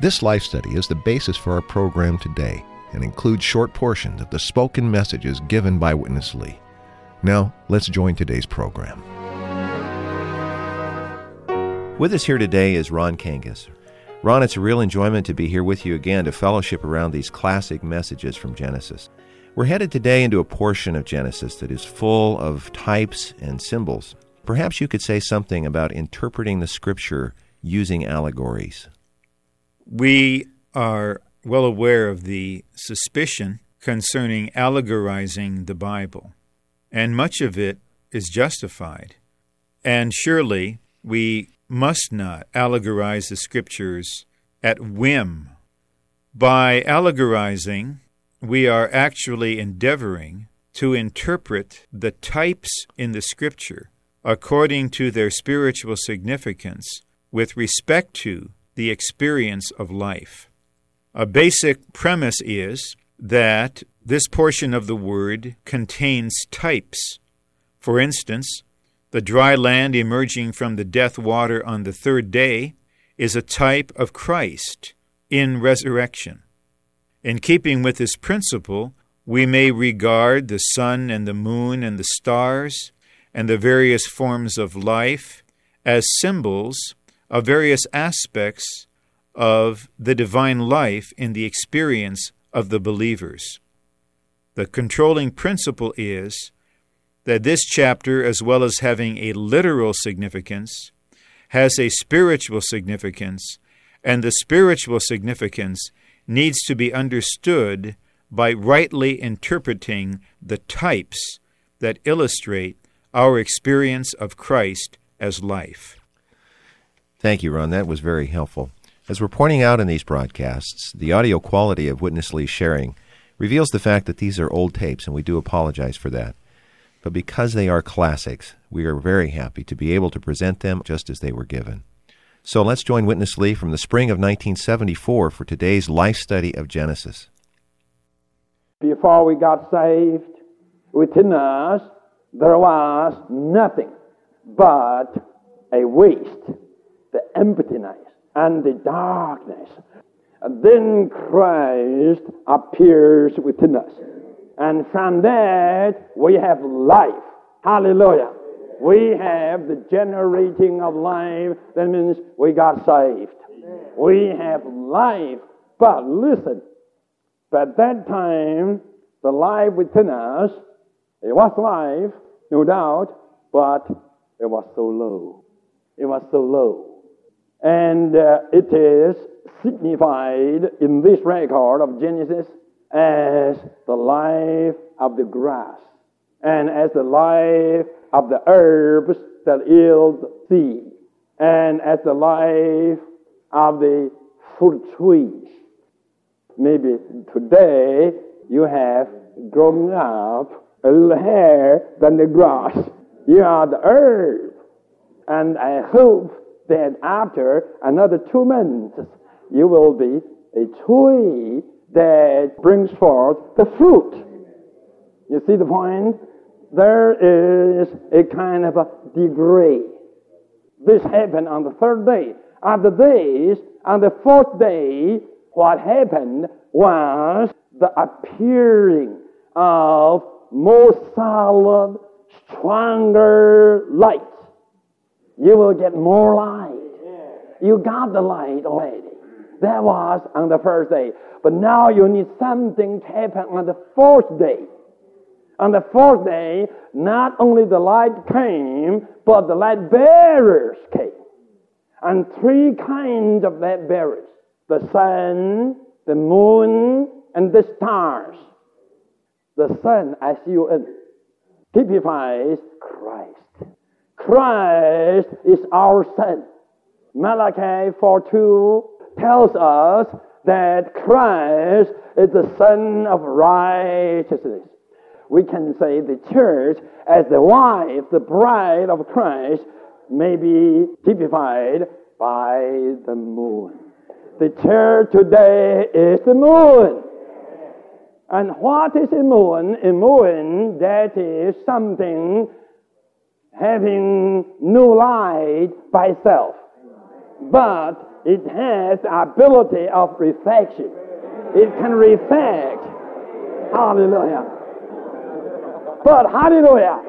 This life study is the basis for our program today and includes short portions of the spoken messages given by Witness Lee. Now, let's join today's program. With us here today is Ron Kangas. Ron, it's a real enjoyment to be here with you again to fellowship around these classic messages from Genesis. We're headed today into a portion of Genesis that is full of types and symbols. Perhaps you could say something about interpreting the scripture using allegories. We are well aware of the suspicion concerning allegorizing the Bible, and much of it is justified. And surely we must not allegorize the Scriptures at whim. By allegorizing, we are actually endeavoring to interpret the types in the Scripture according to their spiritual significance with respect to the experience of life. A basic premise is that this portion of the Word contains types. For instance, the dry land emerging from the death water on the third day is a type of Christ in resurrection. In keeping with this principle, we may regard the sun and the moon and the stars and the various forms of life as symbols of various aspects of the divine life in the experience of the believers. The controlling principle is that this chapter, as well as having a literal significance, has a spiritual significance, and the spiritual significance needs to be understood by rightly interpreting the types that illustrate our experience of Christ as life. Thank you, Ron. That was very helpful. As we're pointing out in these broadcasts, the audio quality of Witness Lee's sharing reveals the fact that these are old tapes, and we do apologize for that. But because they are classics, we are very happy to be able to present them just as they were given. So let's join Witness Lee from the spring of 1974 for today's life study of Genesis. Before we got saved, within us there was nothing but a waste, the emptiness, and the darkness. And then Christ appears within us. And from that, we have life. Hallelujah. We have the generating of life. That means we got saved. We have life. But listen, at that time, the life within us, it was life, no doubt, but it was so low. It was so low. And uh, it is signified in this record of Genesis as the life of the grass and as the life of the herbs that yield seed and as the life of the fruit trees. Maybe today you have grown up a little hair than the grass. You are the herb. And I hope that after another two months, you will be a tree that brings forth the fruit. You see the point? There is a kind of a degree. This happened on the third day. After this, on the fourth day, what happened was the appearing of more solid, stronger light. You will get more light. You got the light already. That was on the first day. But now you need something to happen on the fourth day. On the fourth day, not only the light came, but the light bearers came. And three kinds of light bearers the sun, the moon, and the stars. The sun, S U N, typifies Christ. Christ is our sun. Malachi 4.2 tells us that Christ is the Sun of righteousness. We can say the church as the wife, the bride of Christ, may be typified by the moon. The church today is the moon. And what is a moon? A moon that is something having no light by itself. But it has ability of reflection. It can reflect. Hallelujah. But hallelujah.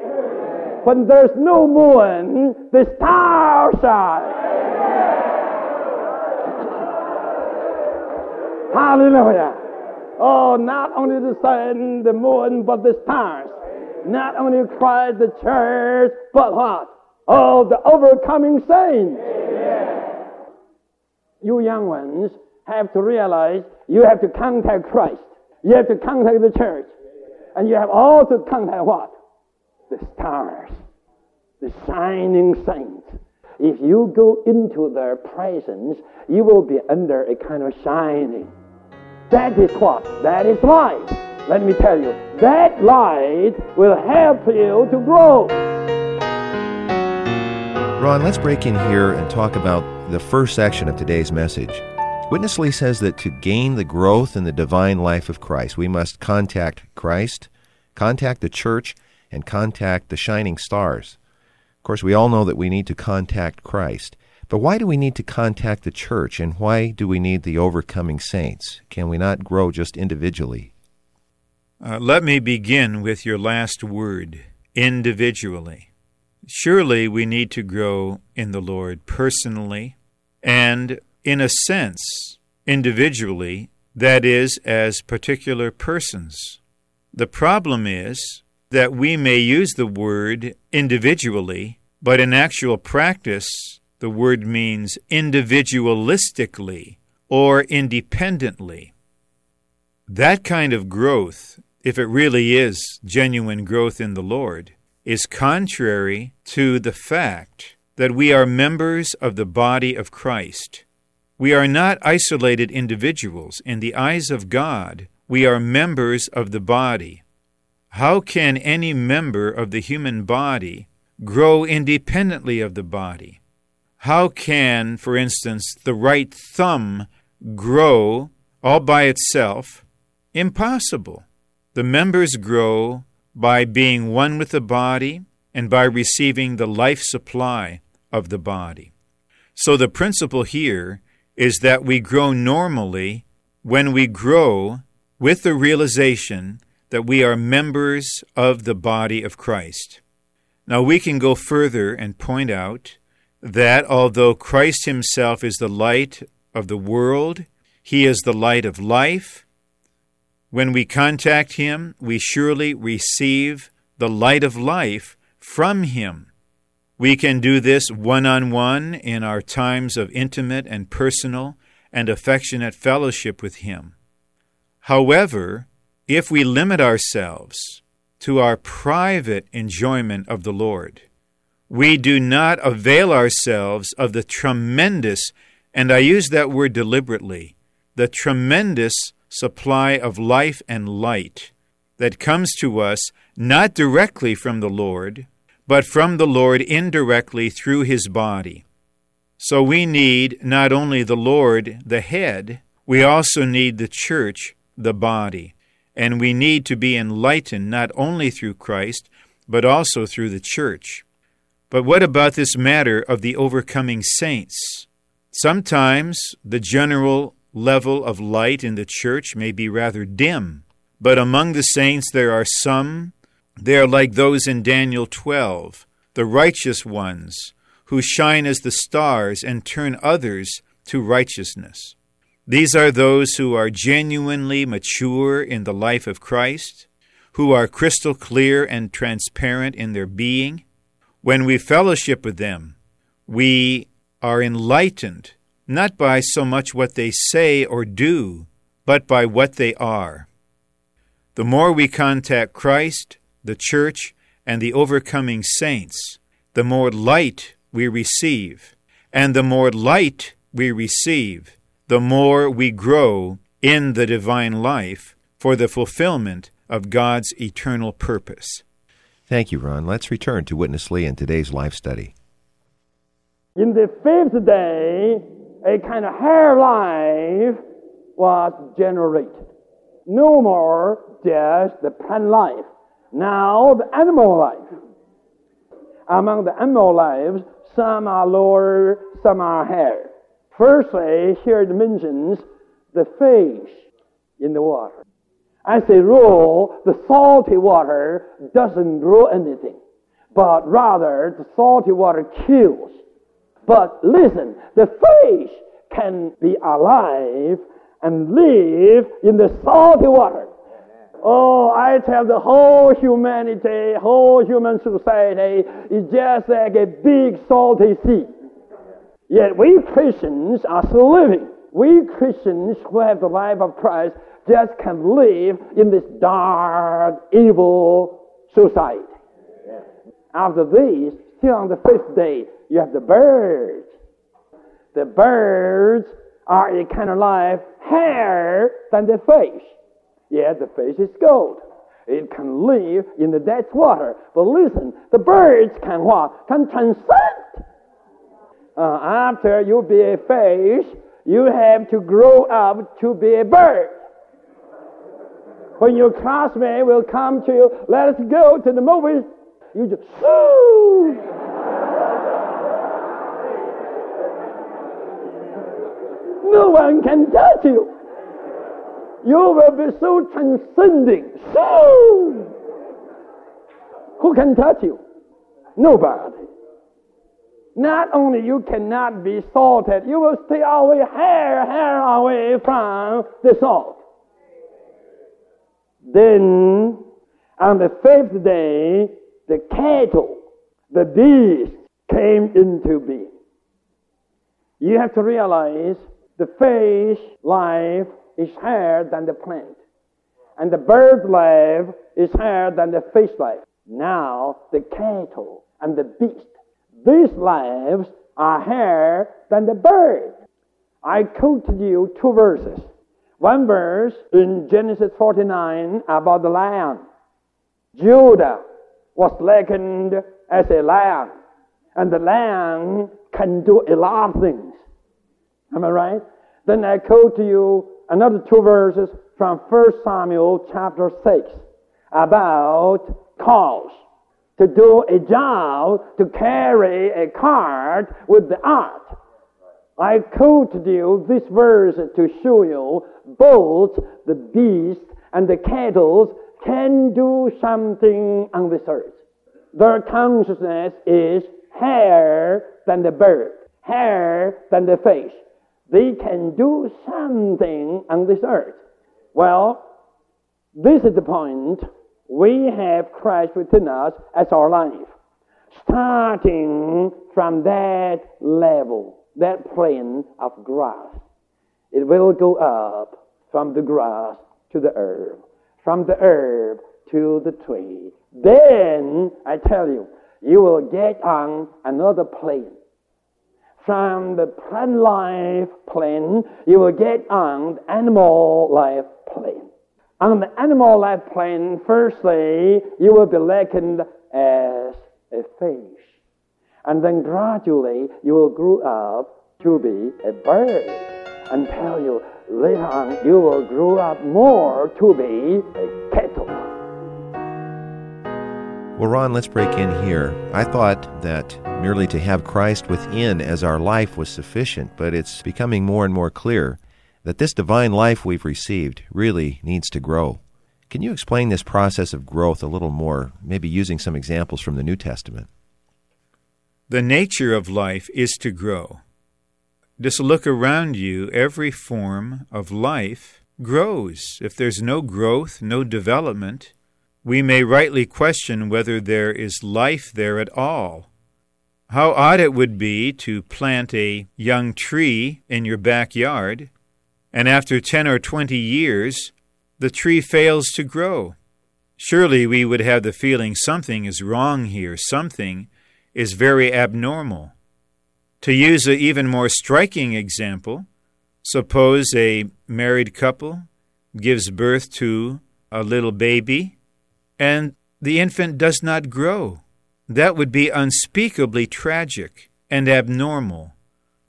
When there's no moon, the stars shine. Hallelujah. Oh, not only the sun, the moon, but the stars. Not only Christ, the church, but what? Oh, the overcoming saints. You young ones have to realize you have to contact Christ. You have to contact the church. And you have all to contact what? The stars. The shining saints. If you go into their presence, you will be under a kind of shining. That is what? That is light. Let me tell you, that light will help you to grow. Ron, let's break in here and talk about the first section of today's message. Witness Lee says that to gain the growth in the divine life of Christ, we must contact Christ, contact the church, and contact the shining stars. Of course, we all know that we need to contact Christ. But why do we need to contact the church, and why do we need the overcoming saints? Can we not grow just individually? Uh, let me begin with your last word individually. Surely we need to grow in the Lord personally and, in a sense, individually, that is, as particular persons. The problem is that we may use the word individually, but in actual practice, the word means individualistically or independently. That kind of growth, if it really is genuine growth in the Lord, is contrary to the fact that we are members of the body of Christ. We are not isolated individuals. In the eyes of God, we are members of the body. How can any member of the human body grow independently of the body? How can, for instance, the right thumb grow all by itself? Impossible. The members grow by being one with the body and by receiving the life supply of the body. So the principle here is that we grow normally when we grow with the realization that we are members of the body of Christ. Now we can go further and point out that although Christ Himself is the light of the world, He is the light of life. When we contact Him, we surely receive the light of life from Him. We can do this one on one in our times of intimate and personal and affectionate fellowship with Him. However, if we limit ourselves to our private enjoyment of the Lord, we do not avail ourselves of the tremendous, and I use that word deliberately, the tremendous supply of life and light that comes to us not directly from the Lord, but from the Lord indirectly through his body. So we need not only the Lord, the head, we also need the church, the body. And we need to be enlightened not only through Christ, but also through the church. But what about this matter of the overcoming saints? Sometimes the general level of light in the church may be rather dim, but among the saints there are some, they are like those in Daniel 12, the righteous ones, who shine as the stars and turn others to righteousness. These are those who are genuinely mature in the life of Christ, who are crystal clear and transparent in their being, when we fellowship with them, we are enlightened not by so much what they say or do, but by what they are. The more we contact Christ, the church, and the overcoming saints, the more light we receive. And the more light we receive, the more we grow in the divine life for the fulfillment of God's eternal purpose. Thank you, Ron. Let's return to Witness Lee in today's life study. In the fifth day, a kind of higher life was generated. No more just the plant life. Now the animal life. Among the animal lives, some are lower, some are higher. Firstly, here it mentions the fish in the water. As a rule, the salty water doesn't grow anything, but rather the salty water kills. But listen, the fish can be alive and live in the salty water. Oh, I tell the whole humanity, whole human society is just like a big salty sea. Yet we Christians are still living. We Christians who have the life of Christ just can live in this dark, evil society. After this, still on the fifth day, you have the birds. The birds are a kind of life higher than the fish. Yet the fish is gold. It can live in the depth water. But listen, the birds can what? Can transcend. Uh, after you be a fish, you have to grow up to be a bird. When your classmate will come to you, let us go to the movies, you just, Ooh! No one can touch you. You will be so transcending. So, who can touch you? Nobody. Not only you cannot be salted, you will stay away, hair, hair away from the salt. Then, on the fifth day, the cattle, the beast, came into being. You have to realize the fish life is higher than the plant, and the bird life is higher than the fish life. Now, the cattle and the beast, these lives are higher than the bird. I quoted you two verses. One verse in Genesis 49 about the lion. Judah was likened as a lion, and the lion can do a lot of things. Am I right? Then I quote to you another two verses from 1 Samuel chapter 6 about cows to do a job to carry a cart with the ark. I quoted you this verse to show you both the beast and the cattle can do something on this earth. Their consciousness is higher than the bird, higher than the fish. They can do something on this earth. Well, this is the point. We have Christ within us as our life. Starting from that level, that plane of grass. It will go up from the grass to the herb, from the herb to the tree. Then, I tell you, you will get on another plane. From the plant life plane, you will get on the animal life plane. On the animal life plane, firstly, you will be likened as a fish. And then gradually, you will grow up to be a bird. Until you, later on, you will grow up more to be a cattle. Well, Ron, let's break in here. I thought that merely to have Christ within as our life was sufficient, but it's becoming more and more clear that this divine life we've received really needs to grow. Can you explain this process of growth a little more, maybe using some examples from the New Testament? The nature of life is to grow. Just look around you, every form of life grows. If there's no growth, no development, we may rightly question whether there is life there at all. How odd it would be to plant a young tree in your backyard, and after 10 or 20 years, the tree fails to grow. Surely we would have the feeling something is wrong here, something is very abnormal. To use an even more striking example, Suppose a married couple gives birth to a little baby and the infant does not grow. That would be unspeakably tragic and abnormal.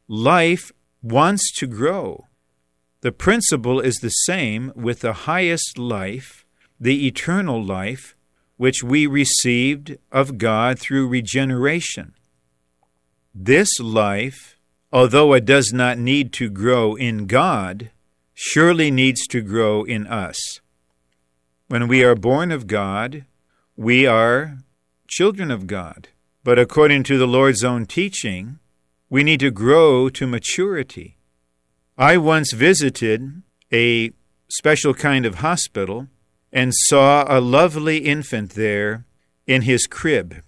Life wants to grow. The principle is the same with the highest life, the eternal life, which we received of God through regeneration. This life, although it does not need to grow in God, surely needs to grow in us. When we are born of God, we are children of God. But according to the Lord's own teaching, we need to grow to maturity. I once visited a special kind of hospital and saw a lovely infant there in his crib.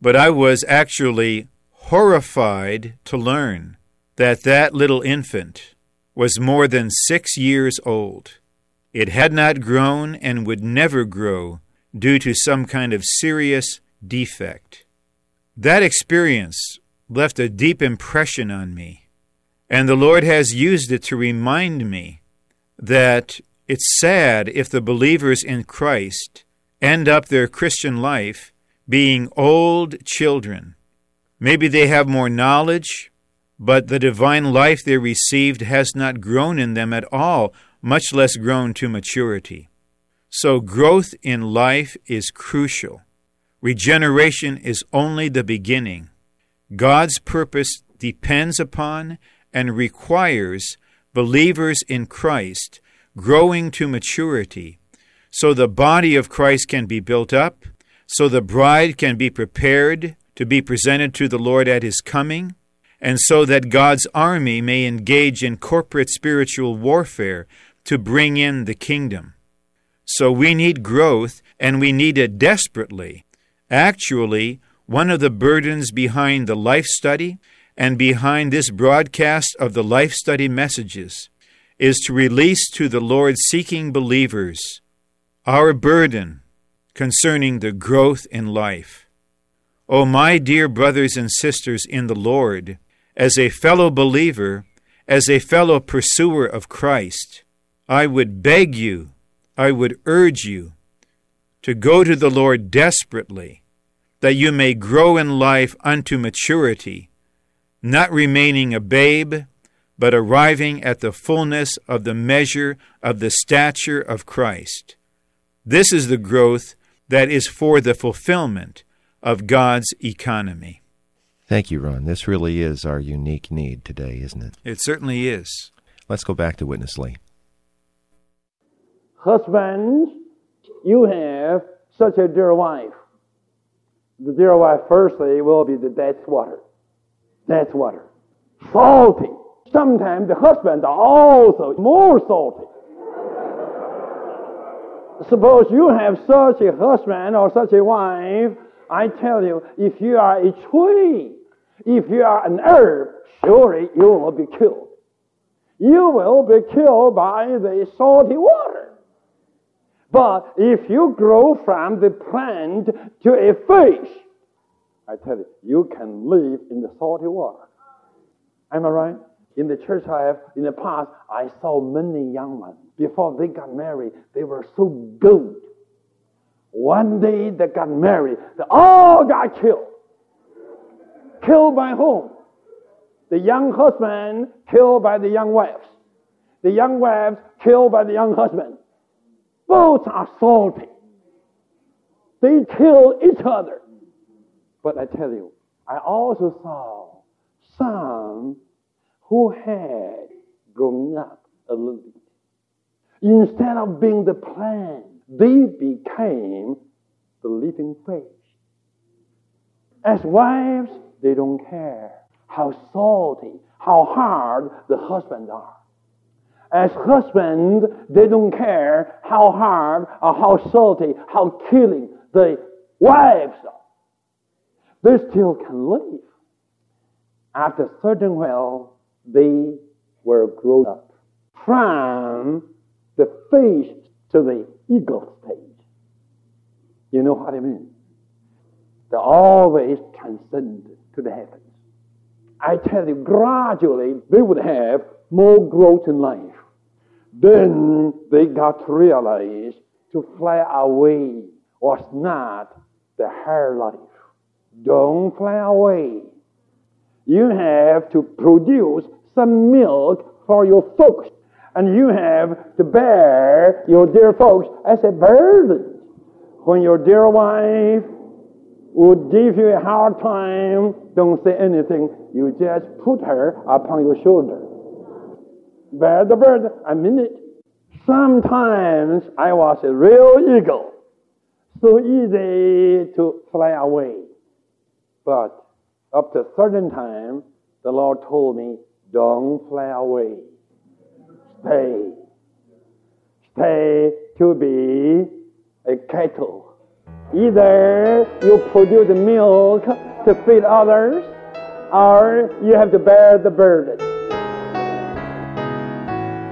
But I was actually horrified to learn that that little infant was more than six years old. It had not grown and would never grow due to some kind of serious defect. That experience left a deep impression on me, and the Lord has used it to remind me that it's sad if the believers in Christ end up their Christian life being old children. Maybe they have more knowledge, but the divine life they received has not grown in them at all, much less grown to maturity. So, growth in life is crucial. Regeneration is only the beginning. God's purpose depends upon and requires believers in Christ growing to maturity, so the body of Christ can be built up, so the bride can be prepared to be presented to the Lord at his coming, and so that God's army may engage in corporate spiritual warfare to bring in the kingdom. So we need growth, and we need it desperately. Actually, one of the burdens behind the life study and behind this broadcast of the life study messages is to release to the Lord seeking believers our burden concerning the growth in life. O oh, my dear brothers and sisters in the Lord, as a fellow believer, as a fellow pursuer of Christ, I would beg you, I would urge you to go to the Lord desperately, that you may grow in life unto maturity, not remaining a babe, but arriving at the fullness of the measure of the stature of Christ. This is the growth that is for the fulfillment of God's economy. Thank you, Ron. This really is our unique need today, isn't it? It certainly is. Let's go back to Witness Lee. Husbands, you have such a dear wife. The dear wife, firstly, will be the dead water. Dead water. Salty sometimes the husbands are also more salty. Suppose you have such a husband or such a wife, I tell you, if you are a tree, if you are an herb, surely you will be killed. You will be killed by the salty water. But if you grow from the plant to a fish, I tell you, you can live in the salty water. Am I right? In the church I have, in the past, I saw many young men. Before they got married, they were so good. One day they got married, they all got killed. Killed by whom? The young husband killed by the young wives. The young wives killed by the young husband. Both are salty. They kill each other. But I tell you, I also saw some who had grown up a little bit. Instead of being the plant, they became the living fish. As wives, they don't care how salty, how hard the husbands are. As husbands, they don't care how hard or how salty, how killing the wives are. They still can live. After certain while, they were grown up from the fish to the eagle stage. You know what I mean? They always transcend to the heavens. I tell you, gradually they would have more growth in life. Then they got to realize to fly away was not the higher life. Don't fly away. You have to produce some milk for your folks. And you have to bear your dear folks as a burden. When your dear wife would give you a hard time, don't say anything. You just put her upon your shoulder. Bear the burden. I mean it. Sometimes I was a real eagle. So easy to fly away. But up to a certain time, the Lord told me, don't fly away. Stay. Stay to be a cattle. Either you produce milk to feed others, or you have to bear the burden.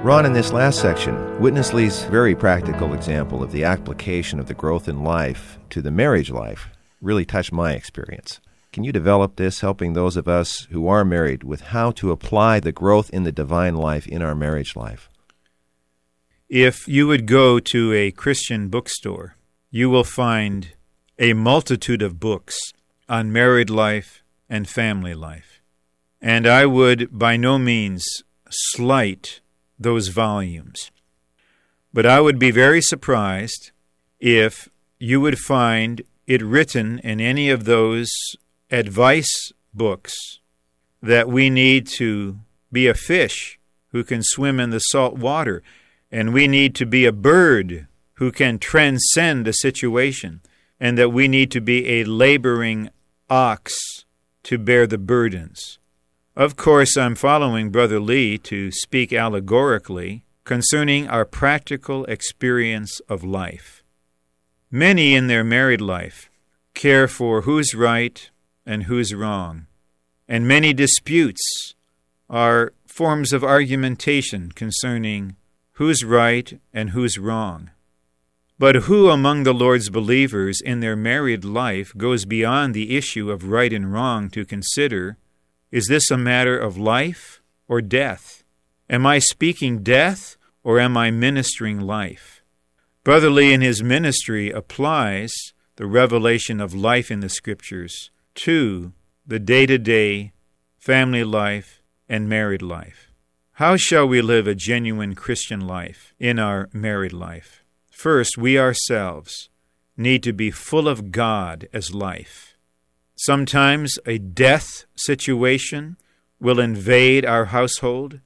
Ron, in this last section, witness Lee's very practical example of the application of the growth in life to the marriage life really touched my experience. Can you develop this, helping those of us who are married with how to apply the growth in the divine life in our marriage life? If you would go to a Christian bookstore, you will find a multitude of books on married life and family life. And I would by no means slight those volumes. But I would be very surprised if you would find it written in any of those advice books that we need to be a fish who can swim in the salt water, and we need to be a bird who can transcend the situation, and that we need to be a laboring ox to bear the burdens. Of course, I'm following Brother Lee to speak allegorically concerning our practical experience of life. Many in their married life care for who's right and who's wrong. And many disputes are forms of argumentation concerning who's right and who's wrong. But who among the Lord's believers in their married life goes beyond the issue of right and wrong to consider is this a matter of life or death? Am I speaking death or am I ministering life? Brother Lee in his ministry applies the revelation of life in the Scriptures to the day to day family life and married life. How shall we live a genuine Christian life in our married life? First, we ourselves need to be full of God as life. Sometimes a death situation will invade our household,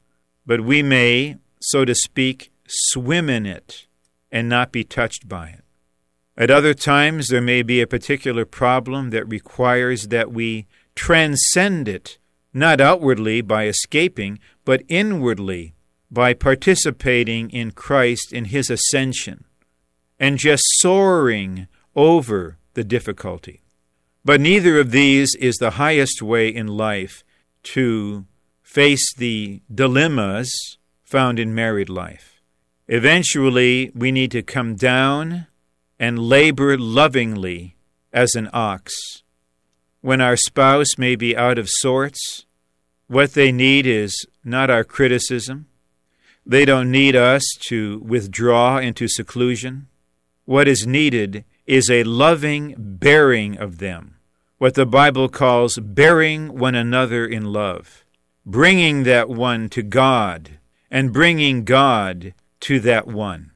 but we may, so to speak, swim in it and not be touched by it. At other times, there may be a particular problem that requires that we transcend it, not outwardly by escaping, but inwardly by participating in Christ in His ascension and just soaring over the difficulty. But neither of these is the highest way in life to face the dilemmas found in married life. Eventually, we need to come down and labor lovingly as an ox. When our spouse may be out of sorts, what they need is not our criticism. They don't need us to withdraw into seclusion. What is needed is a loving bearing of them, what the Bible calls bearing one another in love, bringing that one to God and bringing God to that one.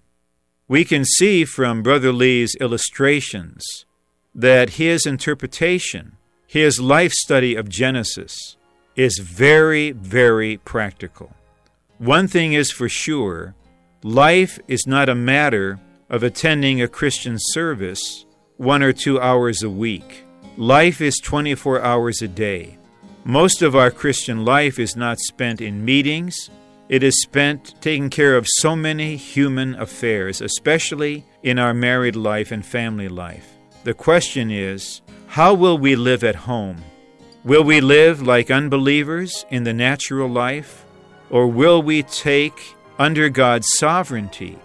We can see from Brother Lee's illustrations that his interpretation, his life study of Genesis, is very, very practical. One thing is for sure life is not a matter of attending a Christian service one or two hours a week. Life is 24 hours a day. Most of our Christian life is not spent in meetings it is spent taking care of so many human affairs, especially in our married life and family life. The question is how will we live at home? Will we live like unbelievers in the natural life? Or will we take, under God's sovereignty,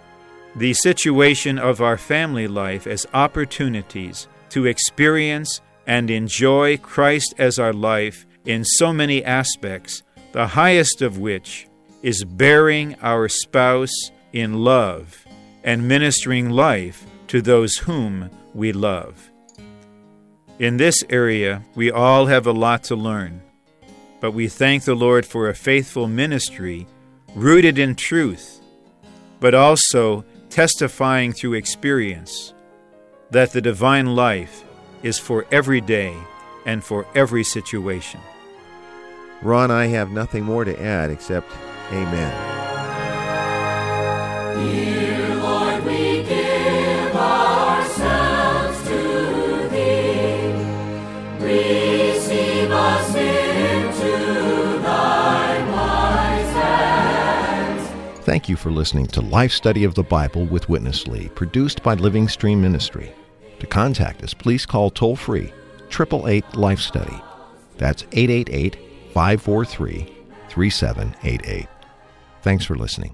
the situation of our family life as opportunities to experience and enjoy Christ as our life in so many aspects, the highest of which is bearing our spouse in love and ministering life to those whom we love. In this area, we all have a lot to learn, but we thank the Lord for a faithful ministry rooted in truth, but also testifying through experience that the divine life is for every day and for every situation. Ron, I have nothing more to add except Amen. Dear Lord, we give ourselves to Thee. Receive us into Thy wise hands. Thank you for listening to Life Study of the Bible with Witness Lee, produced by Living Stream Ministry. To contact us, please call toll free 888 Life Study. That's 888 543 3788. Thanks for listening.